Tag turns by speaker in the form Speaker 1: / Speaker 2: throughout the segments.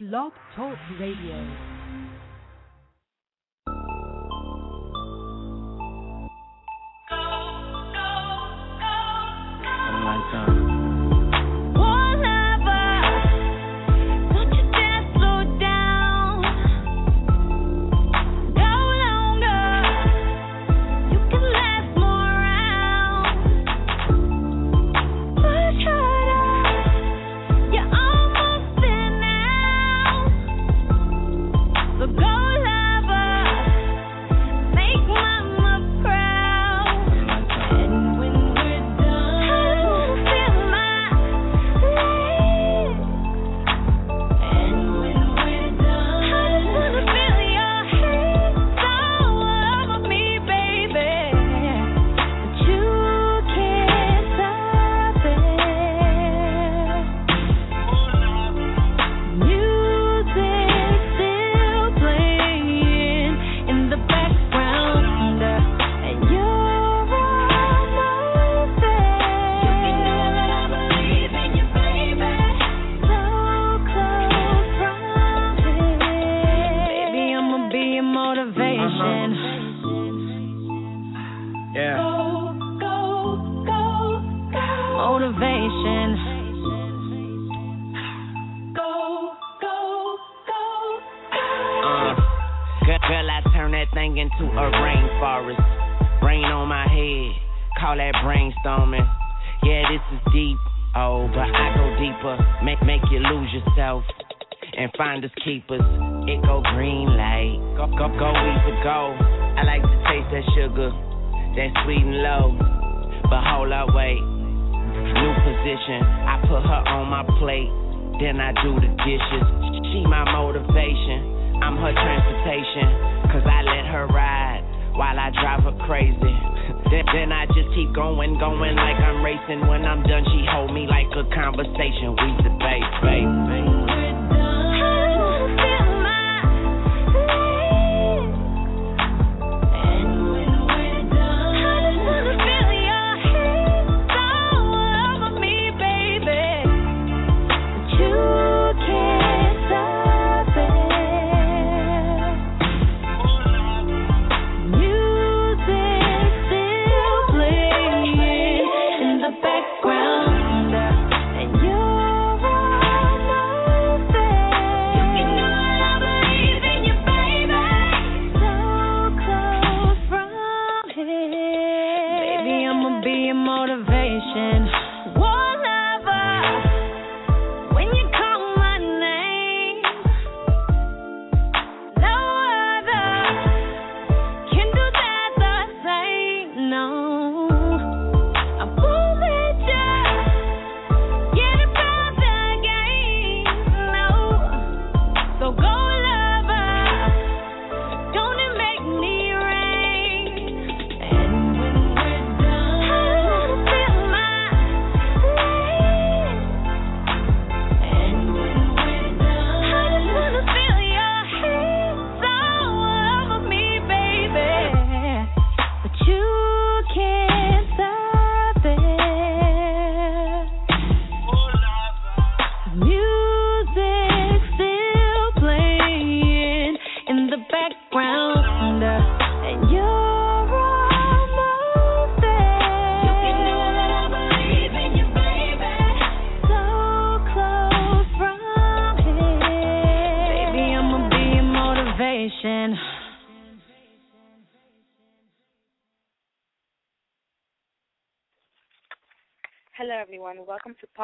Speaker 1: Blog Talk Radio.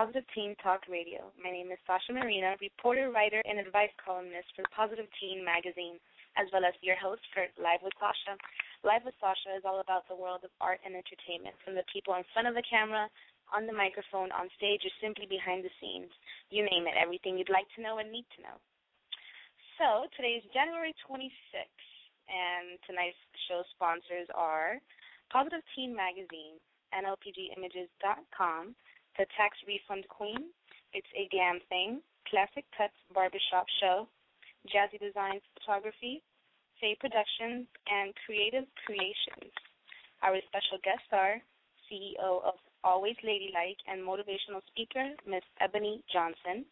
Speaker 2: Positive Teen Talk Radio. My name is Sasha Marina, reporter, writer, and advice columnist for Positive Teen magazine, as well as your host for Live with Sasha. Live with Sasha is all about the world of art and entertainment, from the people in front of the camera, on the microphone, on stage, or simply behind the scenes. You name it, everything you'd like to know and need to know. So, today is January 26th, and tonight's show sponsors are Positive Teen Magazine, NLPGimages.com, The Tax Refund Queen, It's a Glam Thing, Classic Cuts Barbershop Show, JazziDesigns Photography, Say Productions, and Kreative Kreations. Our special guests are CEO of Alwayzladylike and motivational speaker, Miss Eboney Johnson,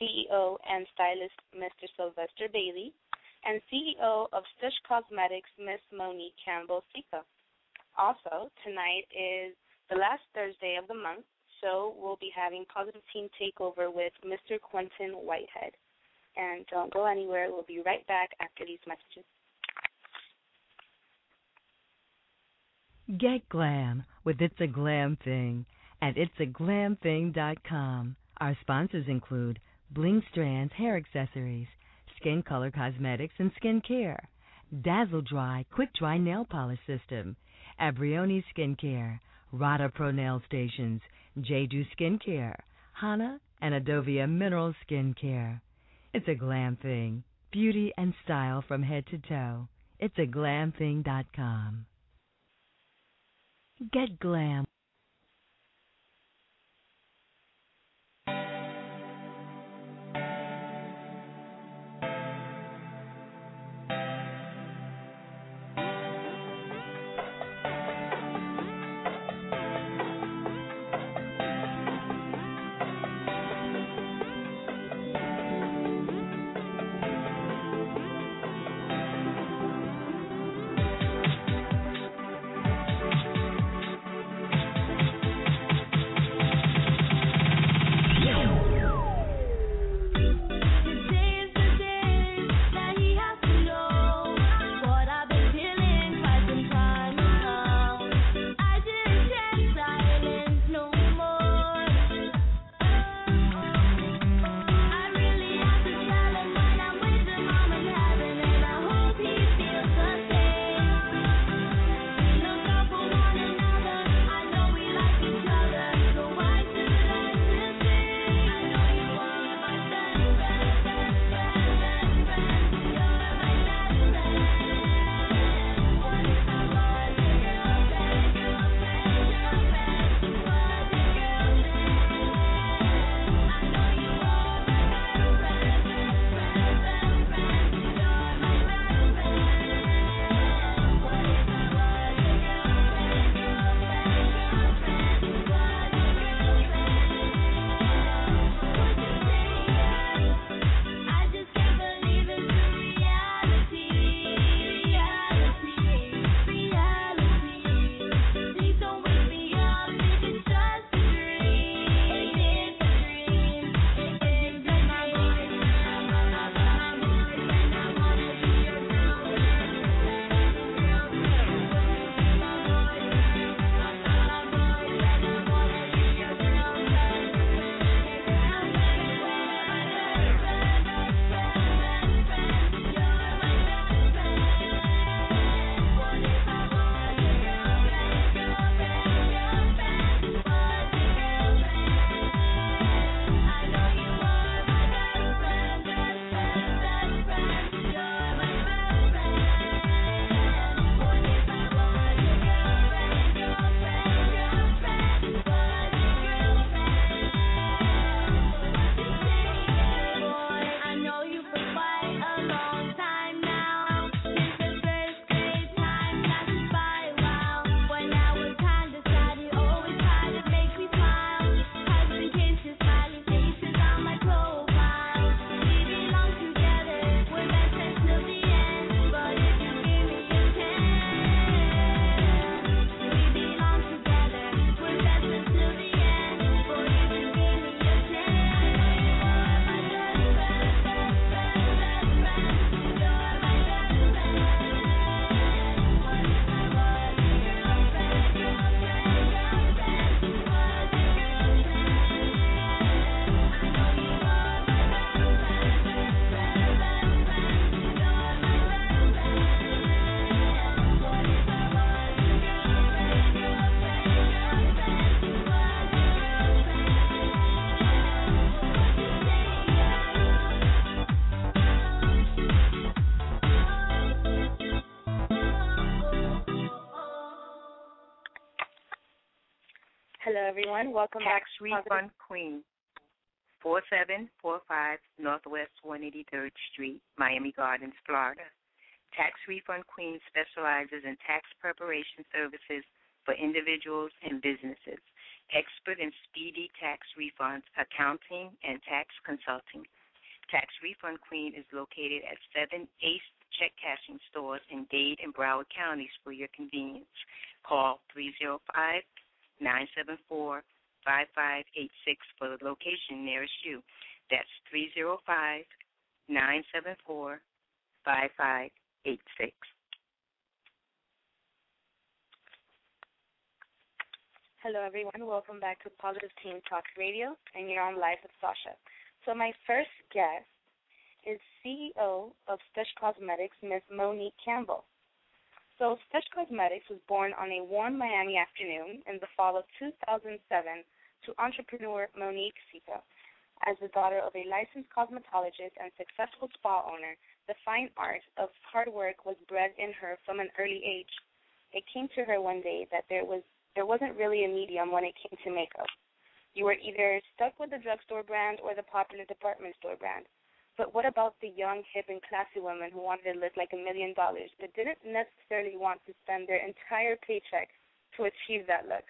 Speaker 2: CEO and stylist, Mr. Sylvester Bailey, and CEO of Stush Cosmetics, Miss Monique Campbell Sica. Also, tonight is the last Thursday of the month, so we'll be having Positive Teen Takeover with Mr. Quentin Whitehead. And don't go anywhere. We'll be right back after these messages.
Speaker 3: Get glam with It's a Glam Thing at itsaglamthing.com. Our sponsors include Bling Strands Hair Accessories, Skin Color Cosmetics and Skin Care, Dazzle Dry Quick Dry Nail Polish System, Abrioni Skincare, Rada Pro Nail Stations, Jeju Skincare, Hana, and Adovia Mineral Skincare. It's a glam thing. Beauty and style from head to toe. It's a glamthing.com. Get glam.
Speaker 2: Everyone. Welcome
Speaker 4: Tax
Speaker 2: back.
Speaker 4: Refund Queen, 4745 Northwest 183rd Street, Miami Gardens, Florida. Tax Refund Queen specializes in tax preparation services for individuals and businesses, expert in speedy tax refunds, accounting, and tax consulting. Tax Refund Queen is located at 7 Ace check cashing stores in Dade and Broward counties for your convenience. Call 305 974 5586 for the location nearest you. That's 305 974 5586.
Speaker 2: Hello, everyone. Welcome back to Positive Teen Talk Radio, and you're on live with Sasha. So, my first guest is CEO of Stush Cosmetics, Miss Monique Campbell. So, Stush Cosmetics was born on a warm Miami afternoon in the fall of 2007 to entrepreneur Monique Sica. As the daughter of a licensed cosmetologist and successful spa owner, the fine art of hard work was bred in her from an early age. It came to her one day that there was there wasn't really a medium when it came to makeup. You were either stuck with the drugstore brand or the popular department store brand. But what about the young, hip, and classy women who wanted to live like a million dollars but didn't necessarily want to spend their entire paycheck to achieve that look?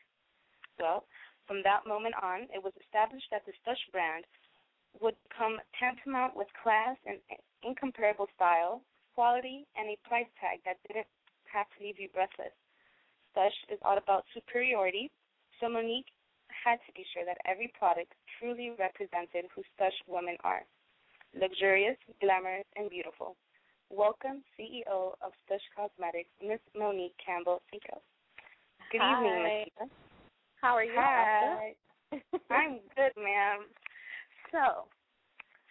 Speaker 2: Well, from that moment on, it was established that the Stush brand would come tantamount with class and incomparable style, quality, and a price tag that didn't have to leave you breathless. Stush is all about superiority, so Monique had to be sure that every product truly represented who Stush women are luxurious, glamorous, and beautiful. Welcome, CEO of Stush Cosmetics, Miss Monique Campbell Sica. Good
Speaker 5: Hi.
Speaker 2: evening, Miss
Speaker 5: How are you?
Speaker 2: Hi. I'm good, ma'am. So,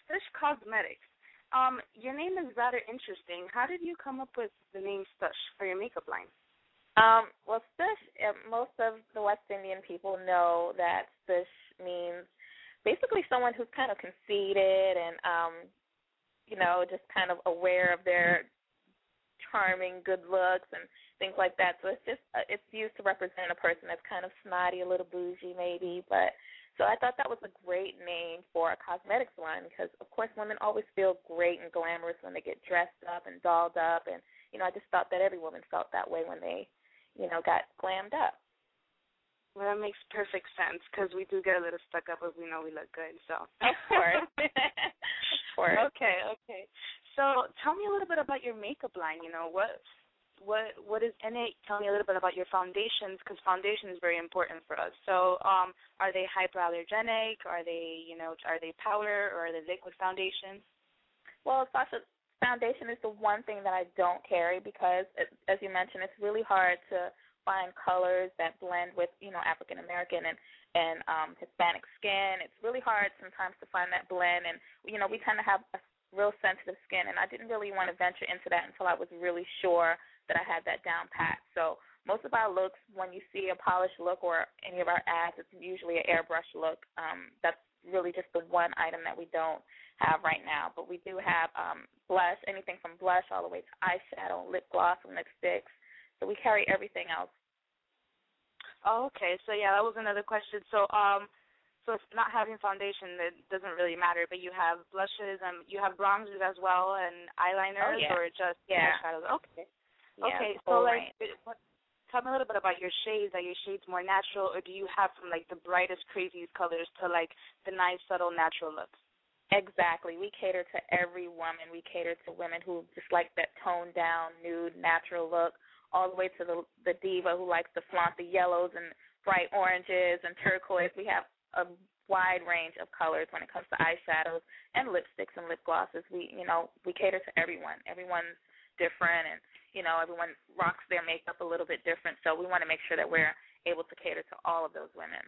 Speaker 2: Stush Cosmetics. Um, your name is rather interesting. How did you come up with the name Stush for your makeup line?
Speaker 5: Um, well, Stush, uh, most of the West Indian people know that Stush means basically someone who's kind of conceited and, um, you know, just kind of aware of their charming good looks and things like that. So it's just uh, it's used to represent a person that's kind of snotty, a little bougie maybe, but so I thought that was a great name for a cosmetics line because of course women always feel great and glamorous when they get dressed up and dolled up and you know I just thought that every woman felt that way when they you know got glammed up.
Speaker 2: Well, that makes perfect sense because we do get a little stuck up if we know we look good. So
Speaker 5: Of course. of course.
Speaker 2: Okay, okay. So tell me a little bit about your makeup line. You know what what what is in it? Tell me a little bit about your foundations because foundation is very important for us. So um, are they hypoallergenic? Are they you know are they powder or are they liquid foundations?
Speaker 5: Well, Sasha, foundation is the one thing that I don't carry because, as you mentioned, it's really hard to find colors that blend with you know African American and and um, Hispanic skin. It's really hard sometimes to find that blend, and you know we tend to have a real sensitive skin, and I didn't really want to venture into that until I was really sure that I had that down pat. So most of our looks, when you see a polished look or any of our ads, it's usually an airbrush look. Um, that's really just the one item that we don't have right now. But we do have um, blush, anything from blush all the way to eyeshadow, lip gloss, and lipsticks. So we carry everything else.
Speaker 2: Oh, okay. So yeah, that was another question. So um, so not having foundation it doesn't really matter, but you have blushes and you have bronzers as well and eyeliners
Speaker 5: Oh, yeah.
Speaker 2: or just
Speaker 5: Yeah.
Speaker 2: eyeshadows. Okay.
Speaker 5: Yeah,
Speaker 2: okay. So like, what, tell me a little bit about your shades. Are your shades more natural, or do you have from like the brightest, craziest colors to like the nice, subtle, natural looks?
Speaker 5: Exactly. We cater to every woman. We cater to women who just like that toned down, nude, natural look, all the way to the the diva who likes to flaunt the yellows and bright oranges and turquoise. We have a wide range of colors when it comes to eyeshadows and lipsticks and lip glosses. We, you know, we cater to everyone. Everyone's different and, you know, everyone rocks their makeup a little bit different. So we want to make sure that we're able to cater to all of those women.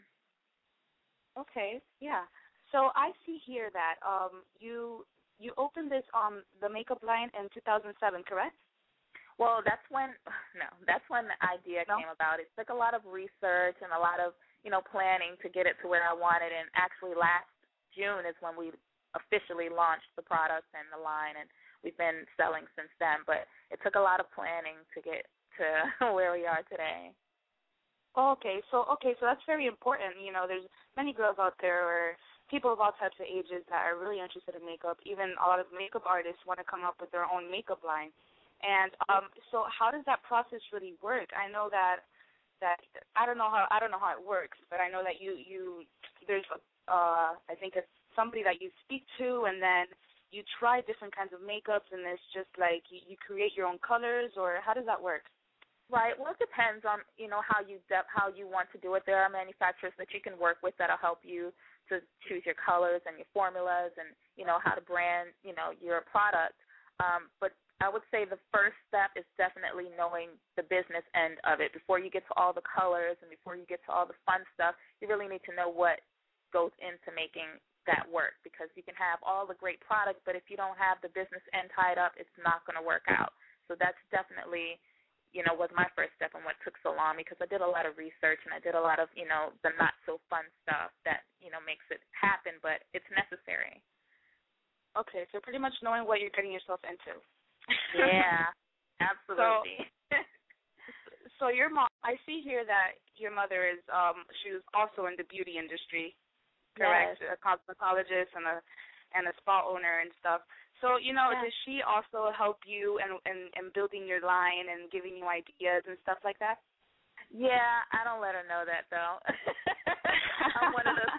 Speaker 2: Okay. Yeah. So I see here that um you you opened this um the makeup line in 2007, correct?
Speaker 5: Well, that's when no, that's when the idea
Speaker 2: No?
Speaker 5: came about. It took a lot of research and a lot of you know planning to get it to where I wanted. And actually, last June is when we officially launched the product and the line, and we've been selling since then. But it took a lot of planning to get to where we are today.
Speaker 2: Okay, so okay, so that's very important. You know, there's many girls out there or people of all types of ages that are really interested in makeup. Even a lot of makeup artists want to come up with their own makeup line. And um so how does that process really work? I know that that I don't know how I don't know how it works, but I know that you you there's uh I think it's somebody that you speak to and then you try different kinds of makeups and it's just like you, you create your own colors or how does that work?
Speaker 5: Right. Well, it depends on you know how you de- how you want to do it. There are manufacturers that you can work with that'll help you to choose your colors and your formulas and you know how to brand you know your product. Um, but I would say the first step is definitely knowing the business end of it. Before you get to all the colors and before you get to all the fun stuff, you really need to know what goes into making that work because you can have all the great products, but if you don't have the business end tied up, it's not going to work out. So that's definitely you know, was my first step and what took so long because I did a lot of research and I did a lot of, you know, the not so fun stuff that, you know, makes it happen, but it's necessary.
Speaker 2: Okay, so pretty much knowing what you're getting yourself into.
Speaker 5: Yeah, absolutely.
Speaker 2: So, so your mom, I see here that your mother is, um, she was also in the beauty industry, correct?
Speaker 5: Yes.
Speaker 2: A cosmetologist and a and a spa owner and stuff. So, you know,
Speaker 5: Yeah.
Speaker 2: does she also help you and and and building your line and giving you ideas and stuff like that?
Speaker 5: Yeah, I don't let her know that though. I'm one of those.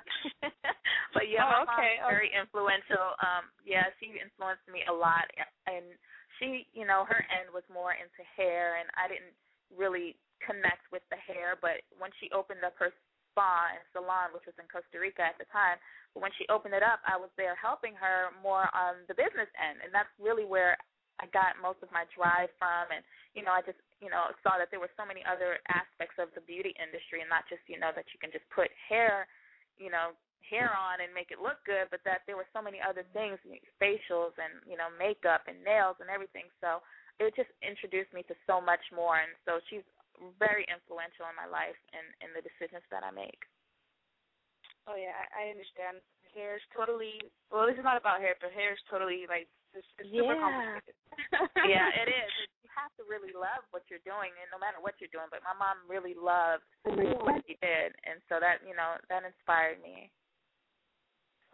Speaker 5: but yeah,
Speaker 2: Oh,
Speaker 5: my
Speaker 2: okay,
Speaker 5: mom's very influential. Um, yeah, she influenced me a lot, and she, you know, her end was more into hair, and I didn't really connect with the hair. But when she opened up her spa and salon, which was in Costa Rica at the time, but when she opened it up, I was there helping her more on the business end, and that's really where I got most of my drive from. And you know, I just you know saw that there were so many other aspects of the beauty industry, and not just you know that you can just put hair, you know, hair on and make it look good, but that there were so many other things, facials and you know makeup and nails and everything. So it just introduced me to so much more, and so she's very influential in my life and in the decisions that I make.
Speaker 2: Oh yeah, I understand. Hair is totally well. This is not about hair, but hair is totally like it's, it's super
Speaker 5: Yeah.
Speaker 2: complicated.
Speaker 5: yeah, it is. You have to really love what you're doing, and no matter what you're doing. But my mom really loved what she did, and so that you know that inspired me.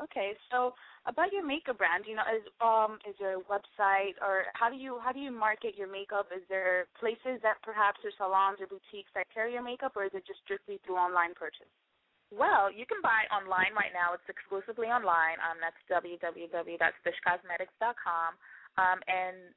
Speaker 2: Okay, so about your makeup brand, you know, is um is there a website or how do you how do you market your makeup? Is there places that perhaps or salons or boutiques that carry your makeup, or is it just strictly through online purchase?
Speaker 5: Well, you can buy online right now. It's exclusively online. Um, that's www.stushcosmetics.com. Um, and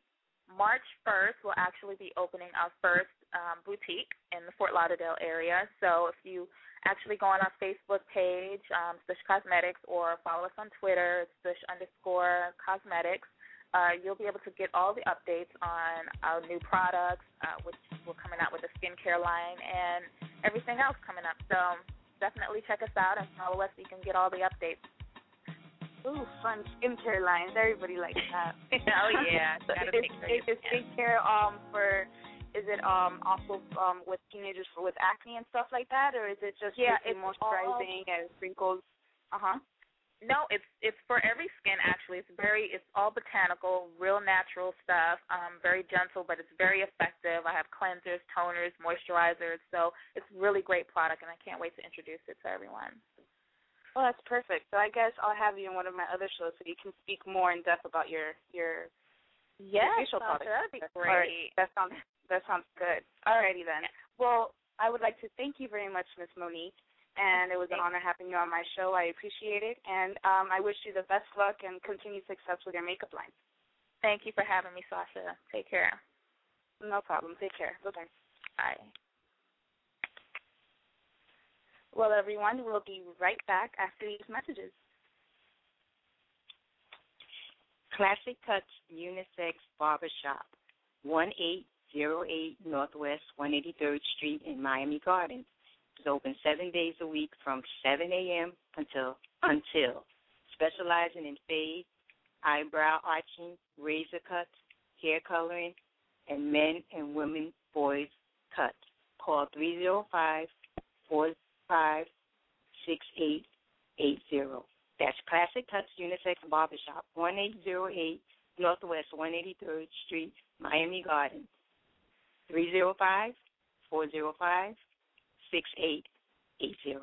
Speaker 5: March 1st, we'll actually be opening our first um, boutique in the Fort Lauderdale area. So if you actually go on our Facebook page, um, Stush Cosmetics, or follow us on Twitter, Stush underscore Cosmetics, uh, you'll be able to get all the updates on our new products, uh, which we're coming out with a skincare line, and everything else coming up. So definitely check us out and follow us so you can get all the updates.
Speaker 2: Ooh, fun skincare lines. Everybody likes that.
Speaker 5: oh yeah,
Speaker 2: So
Speaker 5: gotta
Speaker 2: is,
Speaker 5: take care of
Speaker 2: is
Speaker 5: your
Speaker 2: it
Speaker 5: skin.
Speaker 2: skincare um for is it um also um with teenagers for with acne and stuff like that, or is it just
Speaker 5: Yeah, it's all-
Speaker 2: moisturizing and wrinkles? Uh huh.
Speaker 5: No, it's it's for every skin actually. It's very it's all botanical, real natural stuff. Um, very gentle, but it's very effective. I have cleansers, toners, moisturizers, so it's really great product, and I can't wait to introduce it to everyone.
Speaker 2: Well, that's perfect. So I guess I'll have you in one of my other shows so you can speak more in depth about your your
Speaker 5: Yes,
Speaker 2: facial products.
Speaker 5: that'd be
Speaker 2: All
Speaker 5: great.
Speaker 2: That sounds that sounds good. Alrighty then. Well, I would like to thank you very much, Miss Monique. And it was an honor having you on my show. I appreciate it. And um, I wish you the best luck and continued success with your makeup line.
Speaker 5: Thank you for having me, Sasha. Take care.
Speaker 2: No problem. Take care. Bye-bye.
Speaker 5: Bye.
Speaker 2: Well, everyone, we'll be right back after these messages.
Speaker 4: Classic Touch Unisex Barbershop, 1808 Northwest 183rd Street in Miami Gardens. It's open seven days a week from 7 a.m. until until specializing in fade, eyebrow arching, razor cuts, hair coloring, and men and women boys cuts. Call 305 45 6880. That's Classic Cuts Unisex Barbershop, 1808 Northwest 183rd Street, Miami Gardens. 305 405 6880.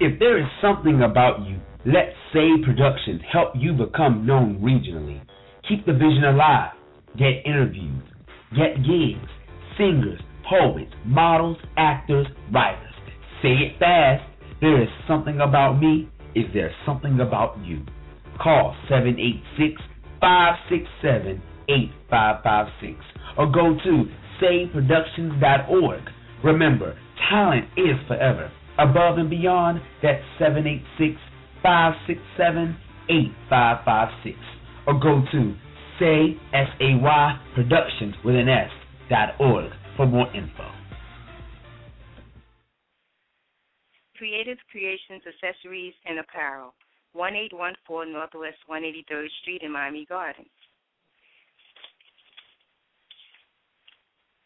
Speaker 6: If there is something about you, let Say Productions help you become known regionally. Keep the vision alive. Get interviews. Get gigs. Singers, poets, models, actors, writers. Say it fast. There is something about me. Is there something about you? Call 786 567 8556 or go to sayproductions.org. Remember, talent is forever. Above and beyond, that's 786 567 8556 or go to say S-A-Y productions with an S dot org for more info.
Speaker 4: Kreative Kreations Accessories and Apparel, 1814 Northwest 183rd Street in Miami Gardens.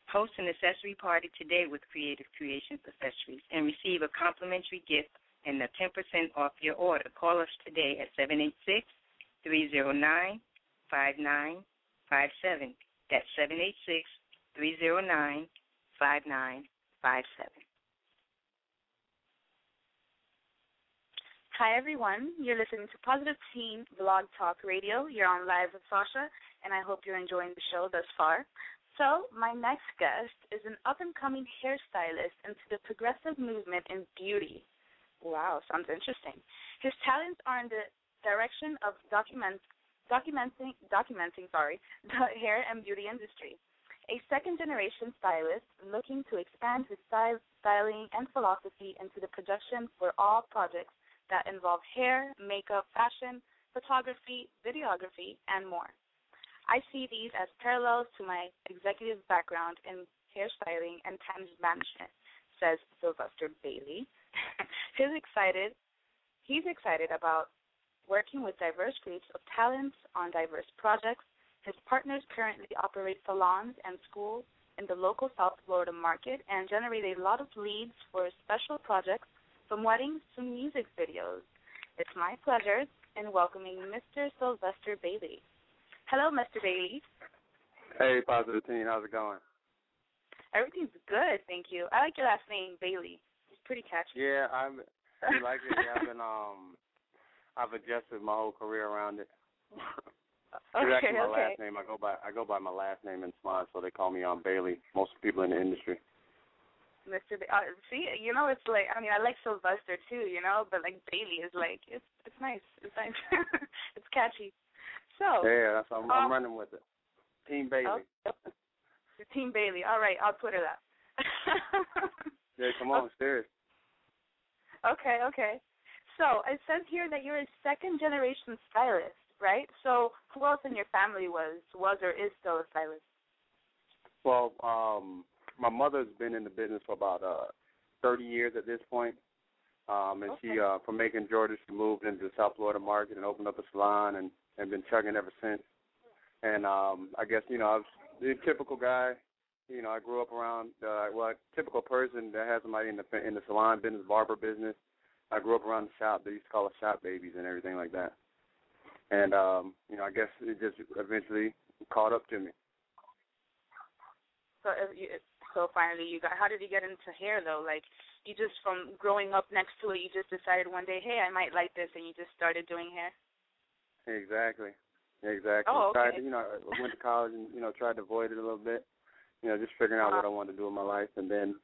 Speaker 4: Host an accessory party today with Kreative Kreations Accessories and receive a complimentary gift and a 10% off your order. Call us today at 786 309 5957. That's 786 309 5957.
Speaker 2: Hi, everyone. You're listening to Positive Teen Blog Talk Radio. You're on live with Sasha, and I hope you're enjoying the show thus far. So, my next guest is an up and coming hairstylist into the progressive movement in beauty. Wow, sounds interesting. His talents are in the direction of document, documenting, documenting, sorry, the hair and beauty industry. A second generation stylist looking to expand his style, styling and philosophy into the production for all projects that involve hair, makeup, fashion, photography, videography, and more. I see these as parallels to my executive background in hairstyling and talent management, says Sylvester Bailey. he's excited. He's excited about working with diverse groups of talents on diverse projects. His partners currently operate salons and schools in the local South Florida market and generate a lot of leads for special projects from weddings to music videos. It's my pleasure in welcoming Mr. Sylvester Bailey. Hello, Mr. Bailey.
Speaker 7: Hey, Positive Teen. How's it going?
Speaker 2: Everything's good, thank you. I like your last name, Bailey. It's pretty catchy.
Speaker 7: Yeah, I'm. You like it? I've been um, I've adjusted my whole career around it.
Speaker 2: okay,
Speaker 7: actually my
Speaker 2: okay.
Speaker 7: last name. I go by I go by my last name in Smart, so they call me um Bailey. Most people in the industry.
Speaker 2: Mr. Ba- uh, see, you know, it's like I mean, I like Sylvester too, you know, but like Bailey is like it's it's nice, it's nice, it's catchy. So
Speaker 7: Yeah, that's I'm,
Speaker 2: um,
Speaker 7: I'm running with it. Team Bailey.
Speaker 2: Oh, Team Bailey. All right, I'll Twitter that.
Speaker 7: Yeah, come on, serious.
Speaker 2: okay, okay. So it says here that you're a second generation stylist, right? So who else in your family was was or is still a stylist?
Speaker 7: Well, um, my mother's been in the business for about uh 30 years at this point. Um, and she, uh, from Macon, Georgia, she moved into the South Florida market and opened up a salon and and been chugging ever since. And um, I guess you know I was the typical guy. You know, I grew up around uh, well, a typical person that has somebody in the in the salon business, barber business. I grew up around the shop. They used to call us shop babies and everything like that. And um, you know, I guess it just eventually caught up to me.
Speaker 2: So if you, so finally you got. How did you get into hair though? Like you just from growing up next to it, you just decided one day, hey, I might like this, and you just started doing hair.
Speaker 7: Exactly. Exactly.
Speaker 2: Oh, okay.
Speaker 7: Tried to, you know, I went to college and you know tried to avoid it a little bit. You know, just figuring out what I wanted to do in my life, and then,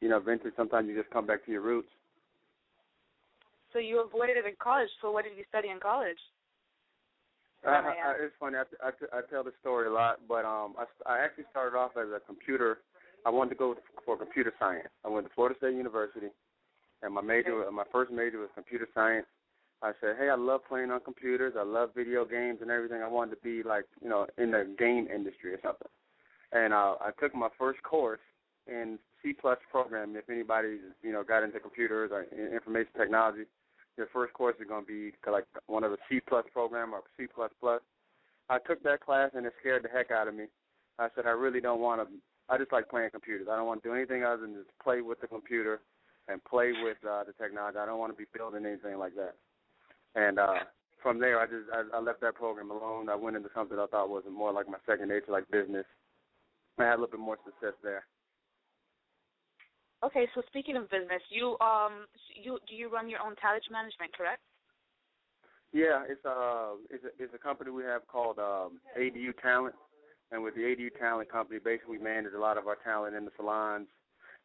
Speaker 7: you know, eventually sometimes you just come back to your roots.
Speaker 2: So you avoided it in college. So what did you study in college?
Speaker 7: I, I, it's funny. I, I, I tell the story a lot, but um, I, I actually started off as a computer. I wanted to go for computer science. I went to Florida State University, and my major, my first major was computer science. I said, hey, I love playing on computers. I love video games and everything. I wanted to be like, you know, in the game industry or something. And uh, I took my first course in C plus programming. If anybody's, you know, got into computers or information technology, your first course is going to be like one of the C plus program or C plus plus. I took that class and it scared the heck out of me. I said, I really don't want to. I just like playing computers. I don't want to do anything other than just play with the computer and play with uh, the technology. I don't want to be building anything like that. And uh, from there, I just I, I left that program alone. I went into something I thought was more like my second nature, like business. I had a little bit more success there.
Speaker 2: Okay, so speaking of business, you um you do you run your own talent management, correct?
Speaker 7: Yeah, it's a uh, it's a it's a company we have called um, ADU Talent, and with the ADU Talent company, basically we manage a lot of our talent in the salons.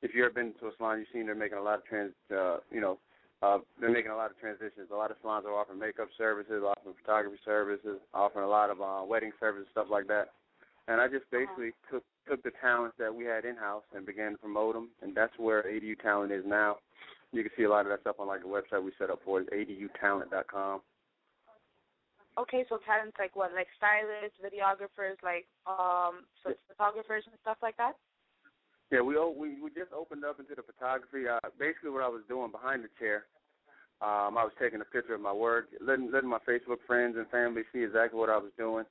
Speaker 7: If you've ever been to a salon, you've seen they're making a lot of trans, uh, you know, uh, they're making a lot of transitions. A lot of salons are offering makeup services, offering photography services, offering a lot of uh, wedding services, stuff like that. And I just basically took took the talents that we had in house and began to promote them, and that's where ADU Talent is now. You can see a lot of that stuff on like the website we set up for it, adutalent.com.
Speaker 2: Okay, so talents like what, like stylists, videographers, like um, so photographers and stuff like that.
Speaker 7: Yeah, we we we just opened up into the photography. Uh, basically, what I was doing behind the chair, um, I was taking a picture of my work, letting letting my Facebook friends and family see exactly what I was doing,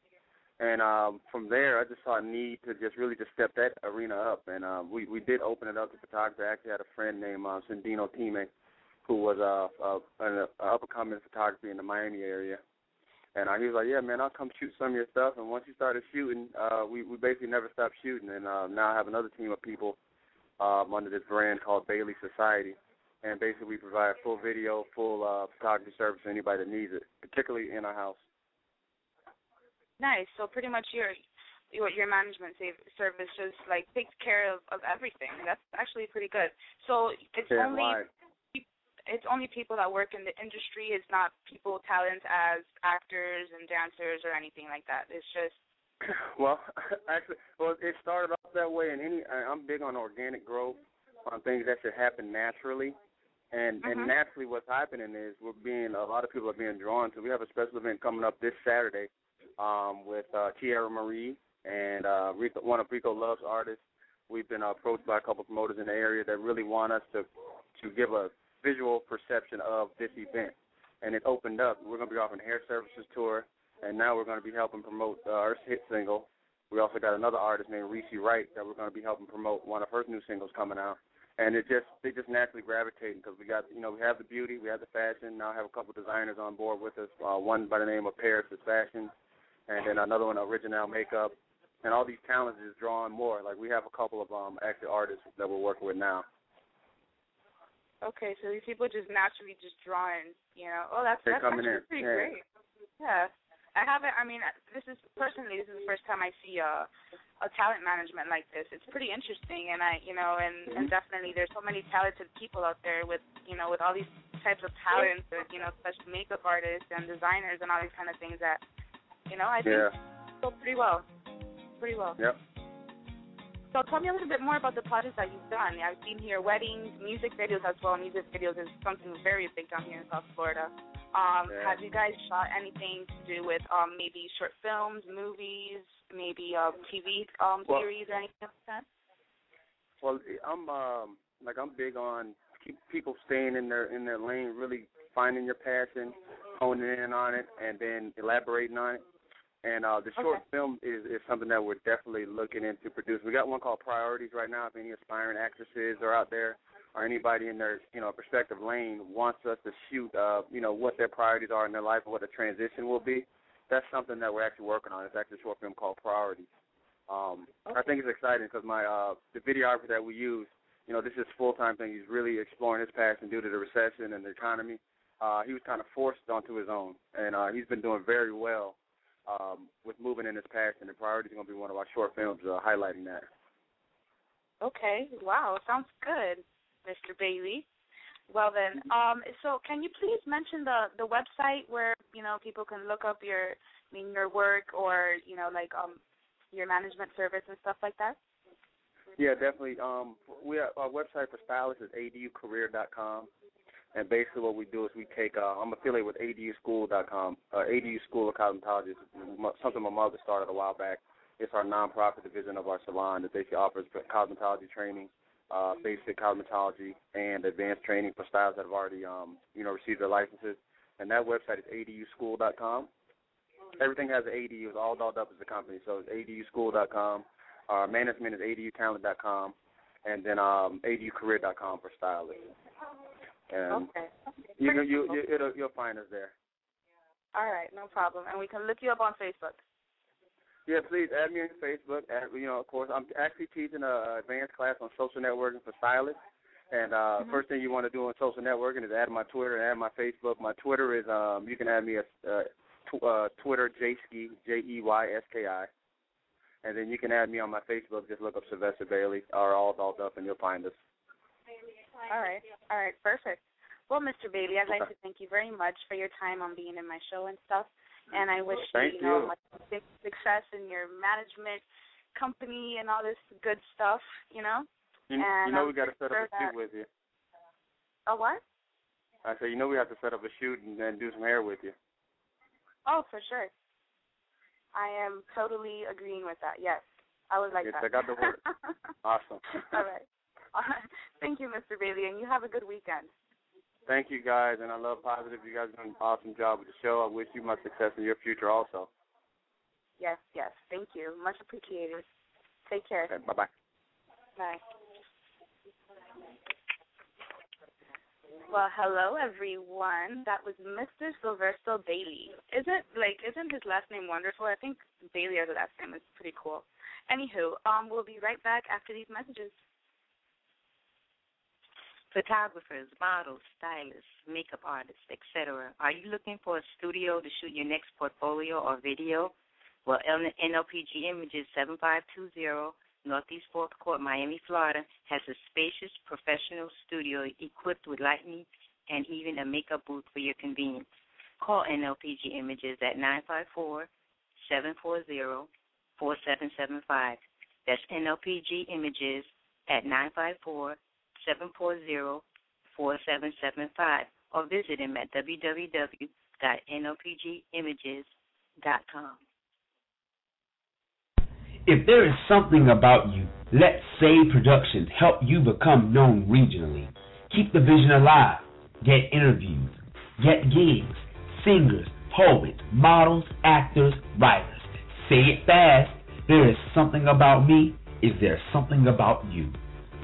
Speaker 7: and um, from there, I just saw a need to just really just step that arena up, and uh, we we did open it up to photography. I actually had a friend named uh, Sandino Time, who was uh, uh, an uh, up and coming photography in the Miami area and uh, he was like, "Yeah, man, I'll come shoot some of your stuff." And once he started shooting, uh, we we basically never stopped shooting. And uh, now I have another team of people um, under this brand called Bailey Society, and basically we provide full video, full uh, photography service to anybody that needs it, particularly in our house.
Speaker 2: Nice. So pretty much your your, your management service just like takes care of of everything. That's actually pretty good. So it's
Speaker 7: yeah,
Speaker 2: only.
Speaker 7: Live
Speaker 2: it's only people that work in the industry. It's not people talent as actors and dancers or anything like that. It's just.
Speaker 7: Well, actually, well, it started off that way. And any, I'm big on organic growth, on things that should happen naturally. And
Speaker 2: mm-hmm.
Speaker 7: and naturally, what's happening is we're being a lot of people are being drawn to. We have a special event coming up this Saturday, um, with uh, Tierra Marie and uh, Rico, one of Rico Love's artists. We've been uh, approached by a couple of promoters in the area that really want us to to give a visual perception of this event. And it opened up. We're going to be offering hair services tour, and now we're going to be helping promote uh, our hit single. We also got another artist named Reese Wright that we're going to be helping promote one of her new singles coming out. And it just they just naturally gravitating because we got you know we have the beauty, we have the fashion. Now I have a couple designers on board with us. Uh, one by the name of Paris is Fashion, and then another one Original Makeup. And all these talents is drawing more. Like we have a couple of um active artists that we're working with now.
Speaker 2: Okay, so these people just naturally just drawing, you know. Oh, that's
Speaker 7: They're
Speaker 2: that's
Speaker 7: coming
Speaker 2: actually
Speaker 7: in.
Speaker 2: pretty
Speaker 7: yeah.
Speaker 2: great. Yeah. I haven't. I mean, this is personally this is the first time I see a a talent management like this. It's pretty interesting, and I, you know, and
Speaker 7: mm-hmm.
Speaker 2: and definitely there's so many talented people out there with, you know, with all these types of talents, and, you know, especially makeup artists and designers and all these kind of things that, you know, I think
Speaker 7: yeah.
Speaker 2: go pretty well, pretty well.
Speaker 7: Yep.
Speaker 2: So tell me a little bit more about the projects that you've done. I've seen here weddings, music videos as well. Music videos is something very big down here in South Florida. Um,
Speaker 7: yeah.
Speaker 2: Have you guys shot anything to do with um, maybe short films, movies, maybe a TV um,
Speaker 7: well,
Speaker 2: series or anything like that?
Speaker 7: Well, I'm um, like I'm big on keep people staying in their in their lane, really finding your passion, honing in on it, and then elaborating on it. And uh, the short
Speaker 2: okay.
Speaker 7: film is, is something that we're definitely looking into producing. We got one called Priorities right now. If any aspiring actresses are out there, or anybody in their you know prospective lane wants us to shoot, uh, you know what their priorities are in their life and what the transition will be, that's something that we're actually working on. It's actually a short film called Priorities. Um,
Speaker 2: okay.
Speaker 7: I think it's exciting because my uh, the videographer that we use, you know, this is full time thing. He's really exploring his passion due to the recession and the economy. Uh, he was kind of forced onto his own, and uh, he's been doing very well um, with moving in his passion. And the Priority is going to be one of our short films uh, highlighting that.
Speaker 2: Okay. Wow. Sounds good, Mr. Bailey. Well then, um, so can you please mention the the website where you know people can look up your, I mean, your work or you know like um your management service and stuff like that?
Speaker 7: Yeah, definitely. Um, we have, our website for stylists is aducareer.com. And basically, what we do is we take. Uh, I'm affiliated with ADUSchool.com. Uh, ADU School of Cosmetology something my mother started a while back. It's our nonprofit division of our salon that basically offers cosmetology training, uh, basic cosmetology, and advanced training for stylists that have already, um, you know, received their licenses. And that website is ADUSchool.com. Everything has an ADU. It's all dolled up as a company, so it's ADUSchool.com. Our management is ADUTalent.com, and then um, ADUCareer.com for stylists. And
Speaker 2: okay.
Speaker 7: you know, you, you it'll, you'll find us there.
Speaker 2: All right, no problem. And we can look you up on Facebook.
Speaker 7: Yeah, please add me on Facebook. Add, you know, of course, I'm actually teaching a advanced class on social networking for stylists, And uh mm-hmm. first thing you want to do on social networking is add my Twitter and add my Facebook. My Twitter is um you can add me at uh, tw- uh Twitter Jeyski J E Y S K I. And then you can add me on my Facebook. Just look up Sylvester Bailey or all dolled up, and you'll find us.
Speaker 2: All right, all right, perfect. Well, Mr. Bailey, I'd like to thank you very much for your time on being in my show and stuff. And I wish
Speaker 7: thank
Speaker 2: you, you know much success in your management company and all this good stuff. You know.
Speaker 7: You,
Speaker 2: and
Speaker 7: you know we got to set up a shoot with you.
Speaker 2: A what?
Speaker 7: I said you know we have to set up a shoot and then do some hair with you.
Speaker 2: Oh, for sure. I am totally agreeing with that. Yes, I would like
Speaker 7: yes,
Speaker 2: that.
Speaker 7: I got the word. awesome.
Speaker 2: All right. Thank you, Mr. Bailey, and you have a good weekend.
Speaker 7: Thank you, guys, and I love positive. You guys are doing an awesome job with the show. I wish you much success in your future, also.
Speaker 2: Yes, yes. Thank you. Much appreciated. Take care.
Speaker 7: Okay, bye bye.
Speaker 2: Bye. Well, hello everyone. That was Mr. Sylvester Bailey. Isn't like isn't his last name wonderful? I think Bailey as a last name is pretty cool. Anywho, um, we'll be right back after these messages.
Speaker 4: Photographers, models, stylists, makeup artists, etc. Are you looking for a studio to shoot your next portfolio or video? Well, NLPG Images 7520 Northeast Fourth Court, Miami, Florida, has a spacious professional studio equipped with lighting and even a makeup booth for your convenience. Call NLPG Images at 954 740 4775. That's NLPG Images at 954 740 4775 or visit him at www.nlpgimages.com.
Speaker 6: If there is something about you, let Say Productions help you become known regionally. Keep the vision alive. Get interviews. Get gigs. Singers, poets, models, actors, writers. Say it fast. There is something about me. Is there something about you?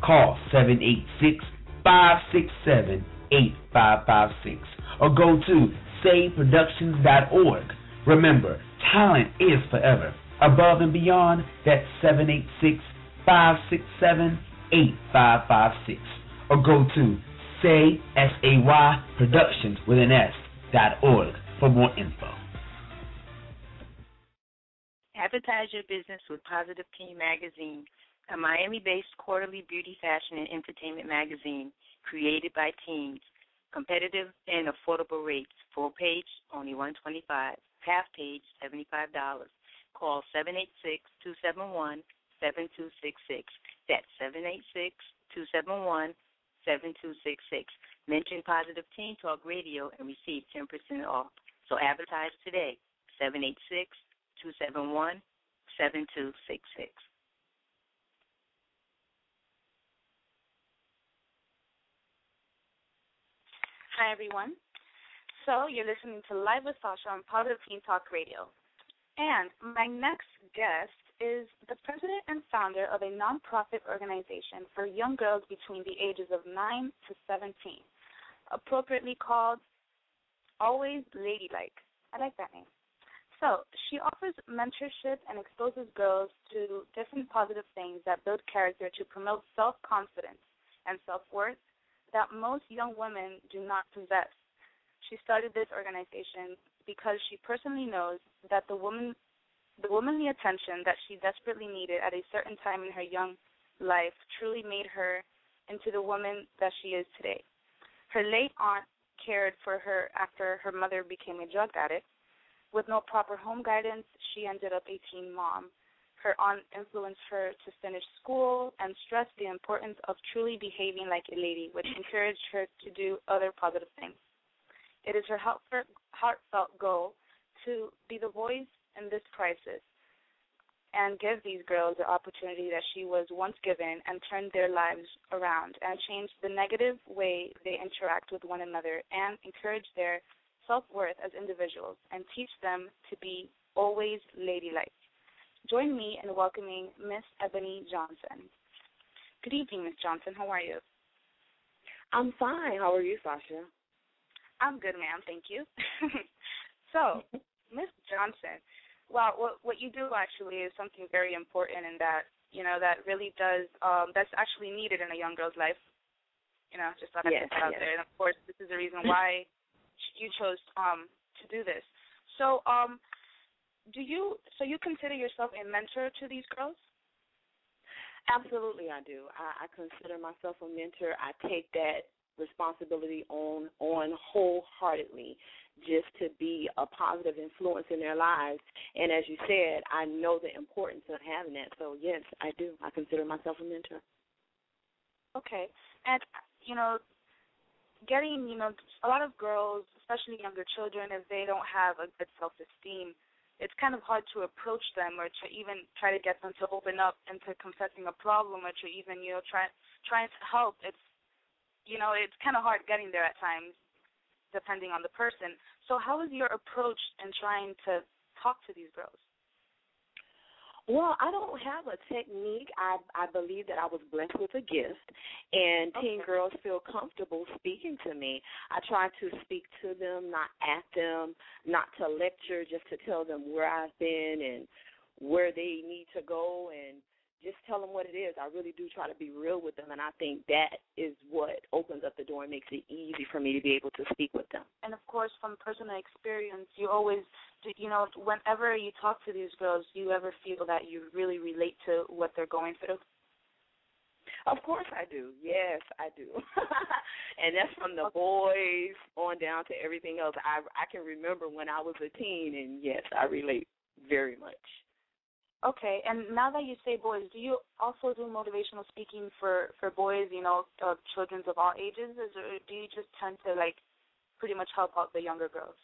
Speaker 6: Call 786 567 8556 or go to sayproductions.org. Remember, talent is forever above and beyond, that's 786 567 8556. Or go to say, S-A-Y, productions with an S, dot org for more info.
Speaker 4: Advertise your business with Positive Teen Magazine, a Miami based quarterly beauty, fashion, and entertainment magazine created by teens. Competitive and affordable rates. Full page, only 125 Half page, $75. Call 786-271-7266. That's 786-271-7266. Mention Positive Teen Talk Radio and receive 10% off. So advertise today. 786-271-7266.
Speaker 2: Hi, everyone. So, you're listening to Live with Sasha on Positive Teen Talk Radio. And my next guest is the president and founder of a nonprofit organization for young girls between the ages of 9 to 17, appropriately called Alwayzladylike. I like that name. So, she offers mentorship and exposes girls to different positive things that build character to promote self confidence and self worth that most young women do not possess. She started this organization because she personally knows that the woman the womanly attention that she desperately needed at a certain time in her young life truly made her into the woman that she is today. Her late aunt cared for her after her mother became a drug addict. With no proper home guidance, she ended up a teen mom. Her aunt influenced her to finish school and stressed the importance of truly behaving like a lady, which encouraged her to do other positive things. It is her heartfelt goal to be the voice in this crisis and give these girls the opportunity that she was once given and turn their lives around and change the negative way they interact with one another and encourage their self worth as individuals and teach them to be always ladylike. Join me in welcoming Miss Eboney Johnson. Good evening, Miss Johnson. How are you?
Speaker 8: I'm fine. How are you, Sasha?
Speaker 2: I'm good, ma'am. Thank you. so, Miss Johnson, well, what what you do actually is something very important, and that you know that really does um, that's actually needed in a young girl's life. You know, just thought I'd
Speaker 8: yes,
Speaker 2: put that out there. And of course, this is the reason why you chose um to do this. So, um, do you so you consider yourself a mentor to these girls?
Speaker 8: Absolutely, I do. I, I consider myself a mentor. I take that responsibility on on wholeheartedly just to be a positive influence in their lives. And as you said, I know the importance of having that. So yes, I do. I consider myself a mentor.
Speaker 2: Okay. And you know, getting, you know, a lot of girls, especially younger children, if they don't have a good self esteem, it's kind of hard to approach them or to even try to get them to open up into confessing a problem or to even, you know, try trying to help. It's you know, it's kind of hard getting there at times, depending on the person. So, how is your approach in trying to talk to these girls?
Speaker 8: Well, I don't have a technique. I I believe that I was blessed with a gift, and
Speaker 2: Okay.
Speaker 8: teen girls feel comfortable speaking to me. I try to speak to them, not at them, not to lecture, just to tell them where I've been and where they need to go, and just tell them what it is. I really do try to be real with them, and I think that is what opens up the door and makes it easy for me to be able to speak with them.
Speaker 2: And of course, from personal experience, you always, you know, whenever you talk to these girls, do you ever feel that you really relate to what they're going through?
Speaker 8: Of course I do. Yes, I do. and that's from the boys on down to everything else. I I can remember when I was a teen and yes, I relate very much.
Speaker 2: Okay, and now that you say boys, do you also do motivational speaking for for boys? You know, uh, children of all ages, or do you just tend to like pretty much help out the younger girls?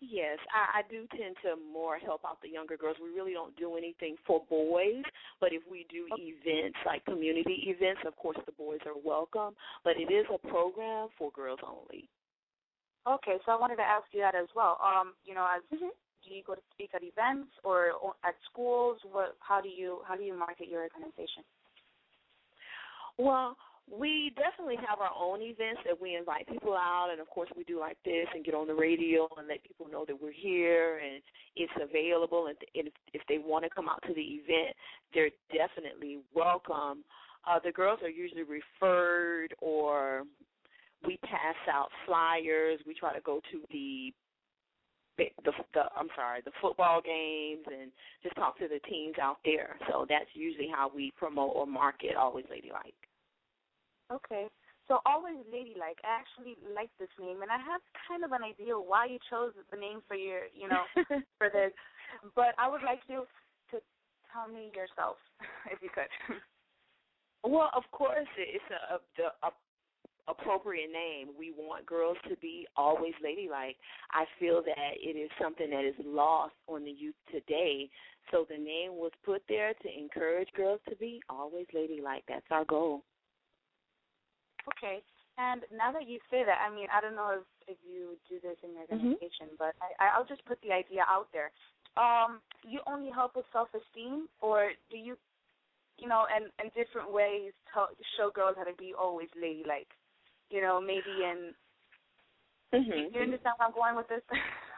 Speaker 8: Yes, I, I do tend to more help out the younger girls. We really don't do anything for boys, but if we do events like community events, of course the boys are welcome. But it is a program for girls only.
Speaker 2: Okay, so I wanted to ask you that as well. Um, you know, as
Speaker 8: Mm-hmm.
Speaker 2: Do you go to speak at events or at schools? What? How do you how do you market your organization?
Speaker 8: Well, we definitely have our own events that we invite people out, and of course we do like this and get on the radio and let people know that we're here and it's available. And if if they want to come out to the event, they're definitely welcome. Uh, the girls are usually referred, or we pass out flyers. We try to go to the the, the I'm sorry, the football games and just talk to the teams out there. So that's usually how we promote or market Alwayzladylike.
Speaker 2: Okay. So always ladylike. I actually like this name, and I have kind of an idea why you chose the name for your, you know, for this. But I would like you to tell me yourself, if you could.
Speaker 8: Well, of course, it's a, a the a, appropriate name. We want girls to be always ladylike. I feel that it is something that is lost on the youth today. So the name was put there to encourage girls to be always ladylike. That's our goal.
Speaker 2: Okay. And now that you say that, I mean, I don't know if if you do this in your organization, but I, I'll just put the idea out there. Um, you only help with self-esteem, or do you, you know, and in different ways, tell, show girls how to be always ladylike? You know, maybe in.
Speaker 8: Mm-hmm.
Speaker 2: You understand where I'm going with this?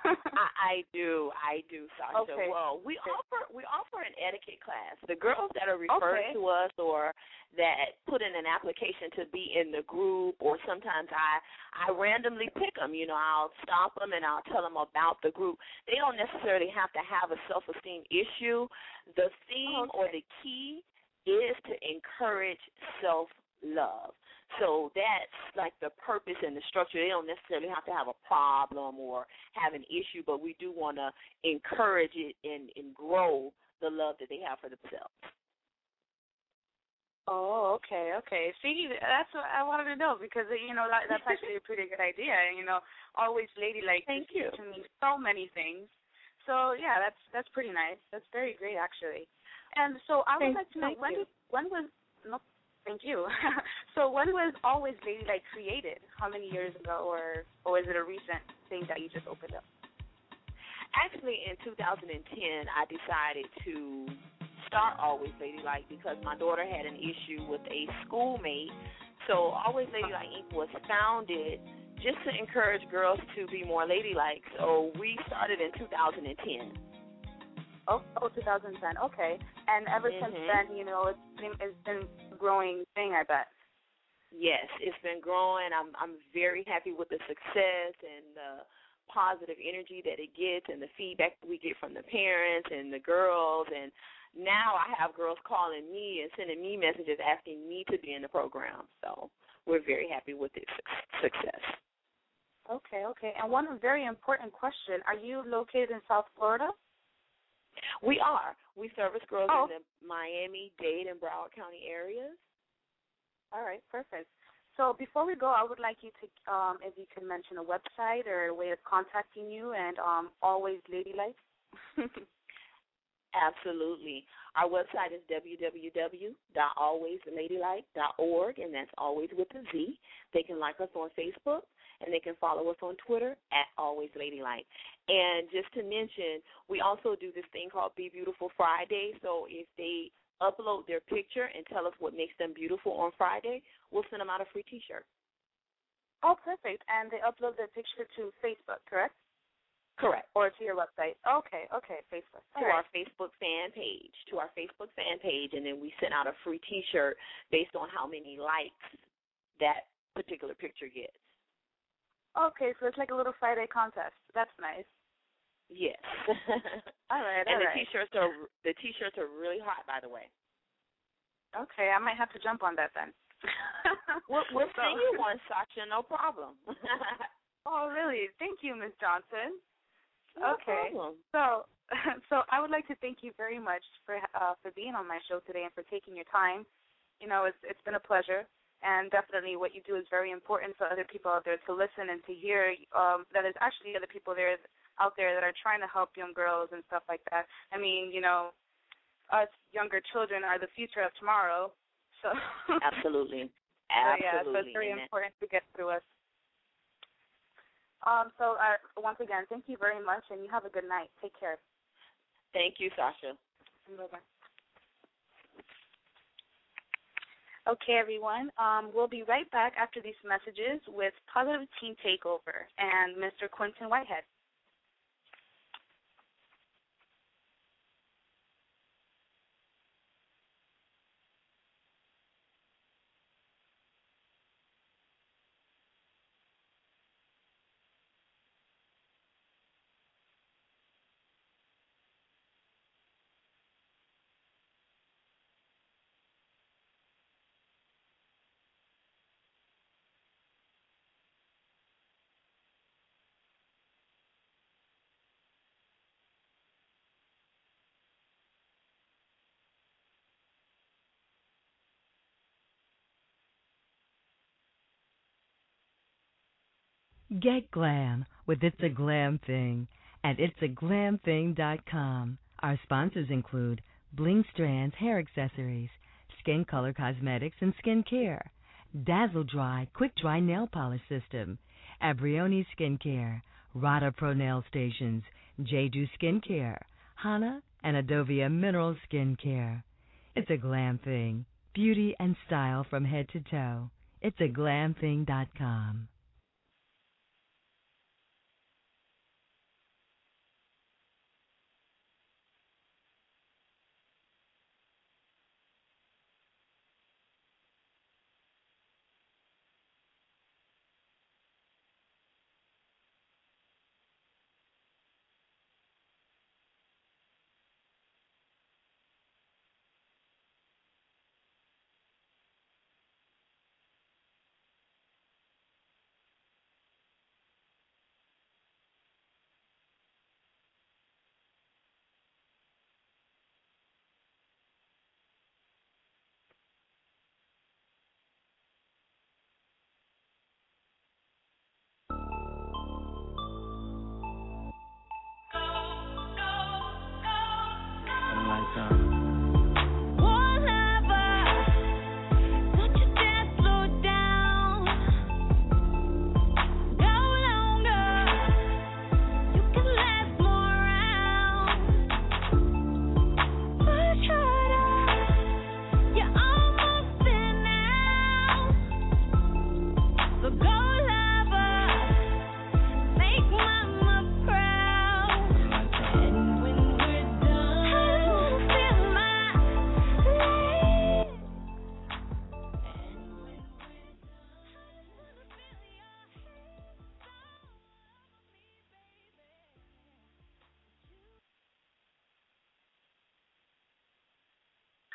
Speaker 8: I, I do, I do, Sasha.
Speaker 2: Okay.
Speaker 8: Well, we offer we offer an etiquette class. The girls that are referred
Speaker 2: Okay.
Speaker 8: to us or that put in an application to be in the group, or sometimes I I randomly pick them. You know, I'll stop them and I'll tell them about the group. They don't necessarily have to have a self esteem issue. The theme or the key is to encourage self love. So that's like the purpose and the structure. They don't necessarily have to have a problem or have an issue, but we do want to encourage it and, and grow the love that they have for themselves.
Speaker 2: Oh, okay, okay. See, that's what I wanted to know because you know that, that's actually a pretty good idea. You know, always ladylike.
Speaker 8: Thank you.
Speaker 2: To me, so many things. So yeah, that's that's pretty nice. That's very great, actually. And so I would
Speaker 8: Thank-
Speaker 2: like to know when
Speaker 8: you.
Speaker 2: did, when was no, thank you. so when was always ladylike created? How many years ago, or or is it a recent thing that you just opened up?
Speaker 8: Actually, in 2010, I decided to start Alwayzladylike because my daughter had an issue with a schoolmate. So Alwayzladylike Inc. was founded just to encourage girls to be more ladylike. So we started in 2010.
Speaker 2: Oh, oh, 2010. Okay. And ever since
Speaker 8: Mhm.
Speaker 2: then, you know, it's been it's been growing thing. I bet.
Speaker 8: Yes, it's been growing. I'm I'm very happy with the success and the positive energy that it gets and the feedback we get from the parents and the girls and now I have girls calling me and sending me messages asking me to be in the program. So we're very happy with its success.
Speaker 2: Okay, okay. And one very important question: Are you located in South Florida?
Speaker 8: We are. We service girls
Speaker 2: oh.
Speaker 8: in the Miami, Dade, and Broward County areas.
Speaker 2: All right, perfect. So before we go, I would like you to, um, if you can mention a website or a way of contacting you, and um, always ladylike.
Speaker 8: Absolutely. Our website is www.alwayzladylike.org, and that's always with a Z. They can like us on Facebook, and they can follow us on Twitter at Alwayzladylike. And just to mention, we also do this thing called Be Beautiful Friday. So if they upload their picture and tell us what makes them beautiful on Friday, we'll send them out a free T-shirt.
Speaker 2: Oh, perfect. And they upload their picture to Facebook, correct?
Speaker 8: Correct.
Speaker 2: Or to your website. Okay, okay, Facebook.
Speaker 8: to our Facebook fan page, to our Facebook fan page, and then we send out a free T-shirt based on how many likes that particular picture gets.
Speaker 2: Okay, so it's like a little Friday contest. That's nice.
Speaker 8: Yes.
Speaker 2: all right,
Speaker 8: and
Speaker 2: all
Speaker 8: the
Speaker 2: right.
Speaker 8: T-shirts are the T-shirts are really hot, by the way.
Speaker 2: Okay, I might have to jump on that then.
Speaker 8: we'll we'll send you one, Sasha. No problem.
Speaker 2: oh, really? Thank you, Miss Johnson.
Speaker 8: No
Speaker 2: okay.
Speaker 8: Problem.
Speaker 2: So, so I would like to thank you very much for uh, for being on my show today and for taking your time. You know, it's it's been a pleasure, and definitely what you do is very important for other people out there to listen and to hear. Um, that there's actually other people there out there that are trying to help young girls and stuff like that. I mean, you know, us younger children are the future of tomorrow. So
Speaker 8: absolutely,
Speaker 2: so,
Speaker 8: absolutely.
Speaker 2: yeah, so it's very important to get through us. Um, so uh, once again, thank you very much, and you have a good night. Take care.
Speaker 8: Thank you, Sasha.
Speaker 2: Bye-bye. Okay, everyone. Um, we'll be right back after these messages with Positive Teen Takeover and Mr. Quentin Whitehead.
Speaker 3: Get glam with It's a Glam Thing at itsaglamthing.com. Our sponsors include Bling Strands Hair Accessories, Skin Color Cosmetics and Skin Care, Dazzle Dry Quick Dry Nail Polish System, Abrioni Skincare, Rada Pro Nail Stations, Jeju Skincare, Hana, and Adovia Mineral Skincare. It's a glam thing. Beauty and style from head to toe. It's a glamthing.com.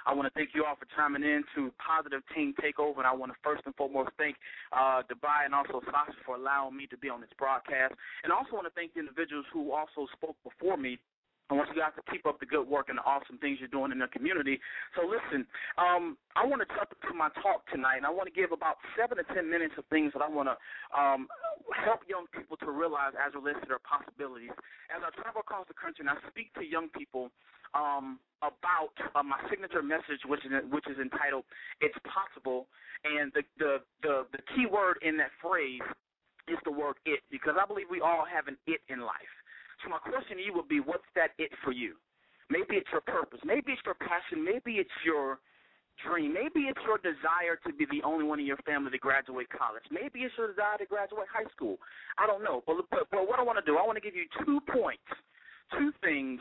Speaker 9: I want to thank you all for chiming in to Positive Teen Takeover, and I want to first and foremost thank uh, Debye and also Sasha for allowing me to be on this broadcast, and I also want to thank the individuals who also spoke before me I want you guys to keep up the good work and the awesome things you're doing in the community. So listen, um, I want to jump into my talk tonight, and I want to give about seven to ten minutes of things that I want to um, help young people to realize as relates to their possibilities. As I travel across the country and I speak to young people um, about uh, my signature message, which is which is entitled "It's Possible," and the the the, the key word in that phrase is the word "it," because I believe we all have an "it" in life. So my question to you would be, what's that it for you? Maybe it's your purpose. Maybe it's your passion. Maybe it's your dream. Maybe it's your desire to be the only one in your family to graduate college. Maybe it's your desire to graduate high school. I don't know. But, but, but what I want to do, I want to give you two points, two things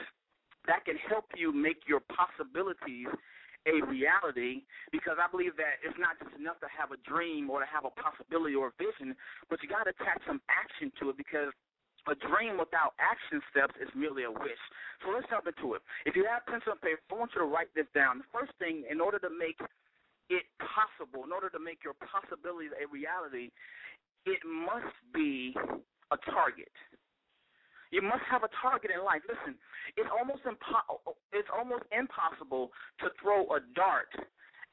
Speaker 9: that can help you make your possibilities a reality because I believe that it's not just enough to have a dream or to have a possibility or a vision, but you got to attach some action to it because a dream without action steps is merely a wish. So let's jump into it. If you have pencil and paper, I want you to write this down. The first thing, in order to make it possible, in order to make your possibilities a reality, it must be a target. You must have a target in life. Listen, it's almost impo- it's almost impossible to throw a dart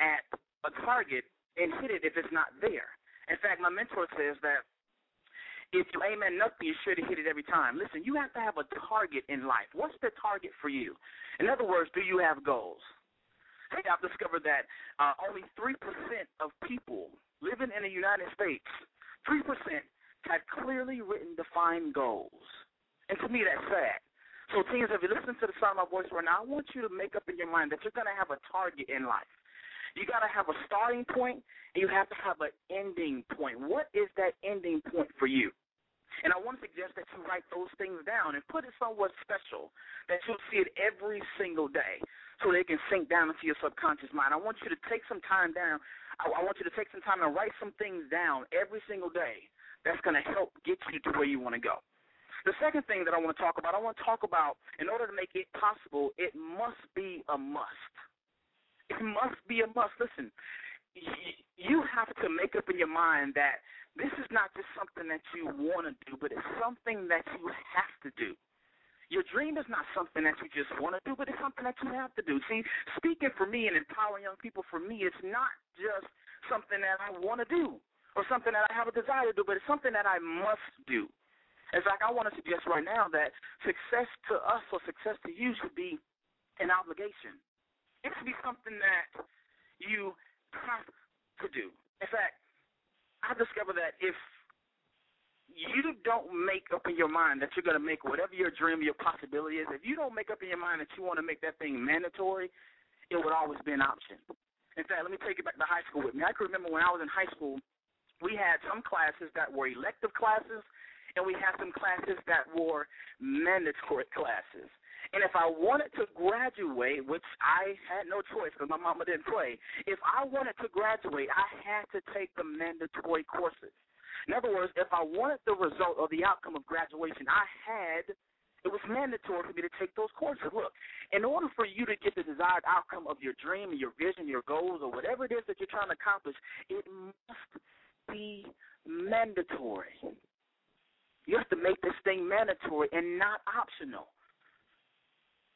Speaker 9: at a target and hit it if it's not there. In fact, my mentor says that if you aim at nothing, you're sure to hit it every time. Listen, you have to have a target in life. What's the target for you? In other words, do you have goals? Hey, I've discovered that uh, only 3% of people living in the United States, 3% have clearly written defined goals. And to me, that's sad. So, teens, if you listen to the sound of my voice right now, I want you to make up in your mind that you're going to have a target in life. You got to have a starting point, and you have to have an ending point. What is that ending point for you? And I want to suggest that you write those things down and put it somewhere special, that you'll see it every single day so they can sink down into your subconscious mind. I want you to take some time down. I, I want you to take some time and write some things down every single day that's going to help get you to where you want to go. The second thing that I want to talk about, I want to talk about in order to make it possible, it must be a must. It must be a must. Listen, you have to make up in your mind that this is not just something that you want to do, but it's something that you have to do. Your dream is not something that you just want to do, but it's something that you have to do. See, speaking for me and empowering young people, for me, it's not just something that I want to do or something that I have a desire to do, but it's something that I must do. In fact, I want to suggest right now that success to us or success to you should be an obligation. It should be something that you have to do. In fact, I discovered that if you don't make up in your mind that you're going to make whatever your dream, your possibility is, if you don't make up in your mind that you want to make that thing mandatory, it would always be an option. In fact, let me take you back to high school with me. I can remember when I was in high school, we had some classes that were elective classes, and we had some classes that were mandatory classes. And if I wanted to graduate, which I had no choice because my mama didn't play, if I wanted to graduate, I had to take the mandatory courses. In other words, if I wanted the result or the outcome of graduation, I had it was mandatory for me to take those courses. Look, in order for you to get the desired outcome of your dream, your vision, your goals, or whatever it is that you're trying to accomplish, it must be mandatory. You have to make this thing mandatory and not optional.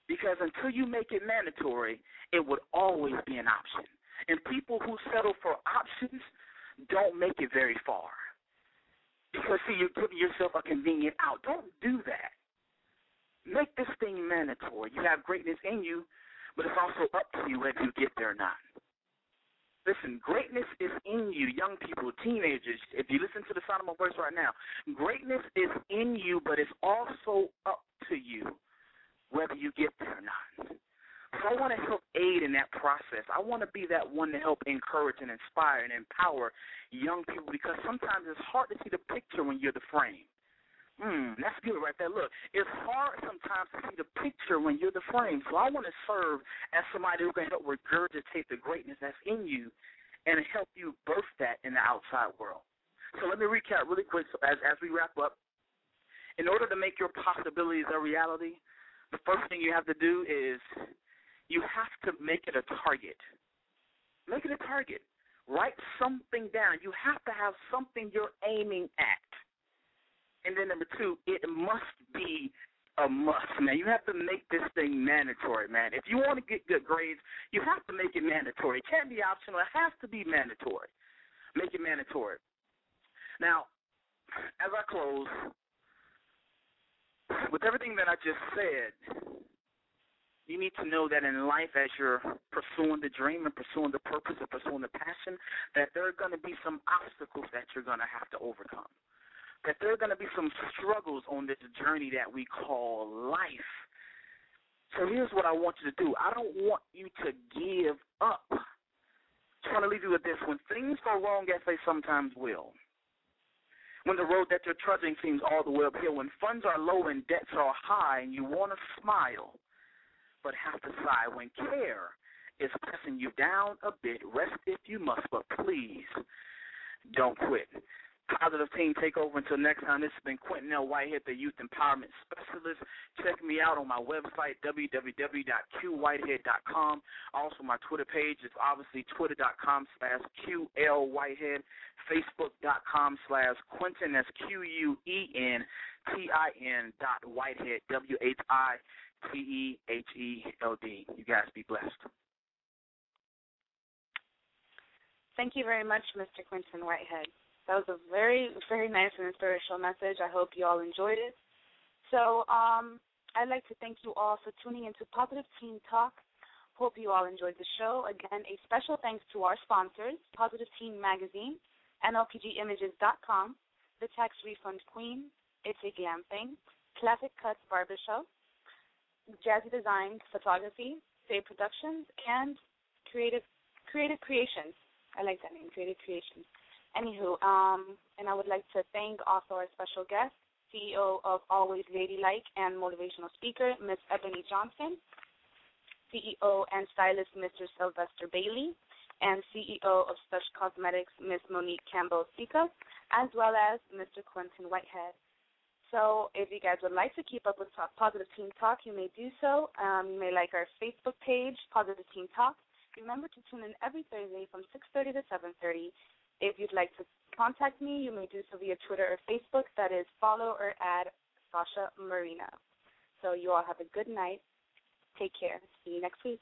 Speaker 9: Because until you make it mandatory, it would always be an option. And people who settle for options don't make it very far. Because, see, you're giving yourself a convenient out. Don't do that. Make this thing mandatory. You have greatness in you, but it's also up to you whether you get there or not. Listen, greatness is in you, young people, teenagers. If you listen to the sound of my voice right now, greatness is in you, but it's also up to you whether you get there or not. So I want to help aid in that process. I want to be that one to help encourage and inspire and empower young people because sometimes it's hard to see the picture when you're the frame. Hmm, that's good right there. Look, it's hard sometimes to see the picture when you're the frame. So I want to serve as somebody who can help regurgitate the greatness that's in you and help you birth that in the outside world. So let me recap really quick so as, as we wrap up. In order to make your possibilities a reality, the first thing you have to do is you have to make it a target. Make it a target. Write something down. You have to have something you're aiming at. And then number two, it must be a must, man. You have to make this thing mandatory, man. If you want to get good grades, you have to make it mandatory. It can't be optional. It has to be mandatory. Make it mandatory. Now, as I close, with everything that I just said, you need to know that in life, as you're pursuing the dream and pursuing the purpose and pursuing the passion, that there are going to be some obstacles that you're going to have to overcome. That there are going to be some struggles on this journey that we call life. So here's what I want you to do. I don't want you to give up. I just want to leave you with this. When things go wrong, as they sometimes will, when the road that you're trudging seems all the way uphill, when funds are low and debts are high, and you want to smile but have to sigh, when care is pressing you down a bit, rest if you must, but please don't quit. Positive Teen Takeover. Until next time, this has been Quentin L. Whitehead, the Youth Empowerment Specialist. Check me out on my website, www.qwhitehead.com. Also, my Twitter page is obviously twitter.com slash QLWhitehead, facebook.com slash Quentin, that's Q-U-E-N-T-I-N dot Whitehead, W-H-I-T-E-H-E-A-D. You guys be blessed.
Speaker 2: Thank you very much, Mr. Quentin Whitehead. That was a very, very nice and inspirational message. I hope you all enjoyed it. So, um, I'd like to thank you all for tuning into Positive Teen Talk. Hope you all enjoyed the show. Again, a special thanks to our sponsors, Positive Teen Magazine, NLPGimages.com, The Tax Refund Queen, It's a Glam Thing, Classic Cuts Barbershop, JazziDesigns Photography, Say Productions, and Kreative Kreative Kreations. I like that name, Kreative Kreations. Anywho, um, and I would like to thank also our special guest, CEO of Always Ladylike and motivational speaker, Miss Eboney Johnson, CEO and stylist, Mr. Sylvester Bailey, and CEO of Stush Cosmetics, Miss Monique Campbell Sica, as well as Mr. Quentin Whitehead. So if you guys would like to keep up with Positive Teen Talk, you may do so. Um, you may like our Facebook page, Positive Teen Talk. Remember to tune in every Thursday from 6.30 to 7.30 if you'd like to contact me, you may do so via Twitter or Facebook. That is follow or add Sasha Marina. So you all have a good night. Take care. See you next week.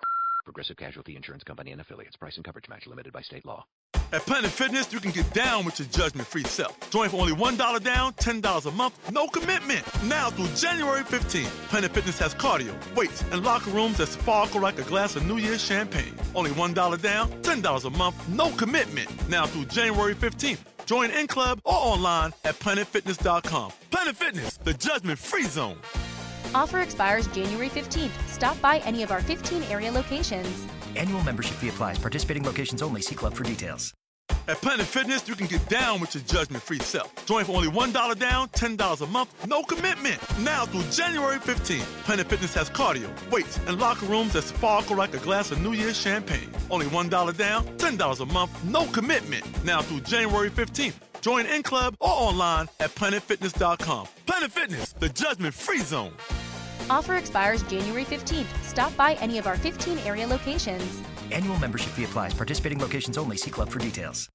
Speaker 10: Progressive Casualty Insurance Company and affiliates. Price and coverage match limited by state law.
Speaker 11: At Planet Fitness, you can get down with your judgment-free self. Join for only $1 down, $10 a month, no commitment. Now through January 15th, Planet Fitness has cardio, weights, and locker rooms that sparkle like a glass of New Year's champagne. Only $1 down, $10 a month, no commitment. Now through January 15th. Join in club or online at planetfitness.com. Planet Fitness, the judgment-free zone.
Speaker 12: Offer expires January 15th. Stop by any of our 15 area locations.
Speaker 13: Annual membership fee applies. Participating locations only. See club for details.
Speaker 11: At Planet Fitness, you can get down with your judgment-free self. Join for only $1 down, $10 a month, no commitment. Now through January 15th, Planet Fitness has cardio, weights, and locker rooms that sparkle like a glass of New Year's champagne. Only $1 down, $10 a month, no commitment. Now through January 15th. Join in club or online at planetfitness.com. Planet Fitness, the judgment-free zone.
Speaker 12: Offer expires January 15th. Stop by any of our 15 area locations.
Speaker 13: Annual membership fee applies. Participating locations only. See club for details.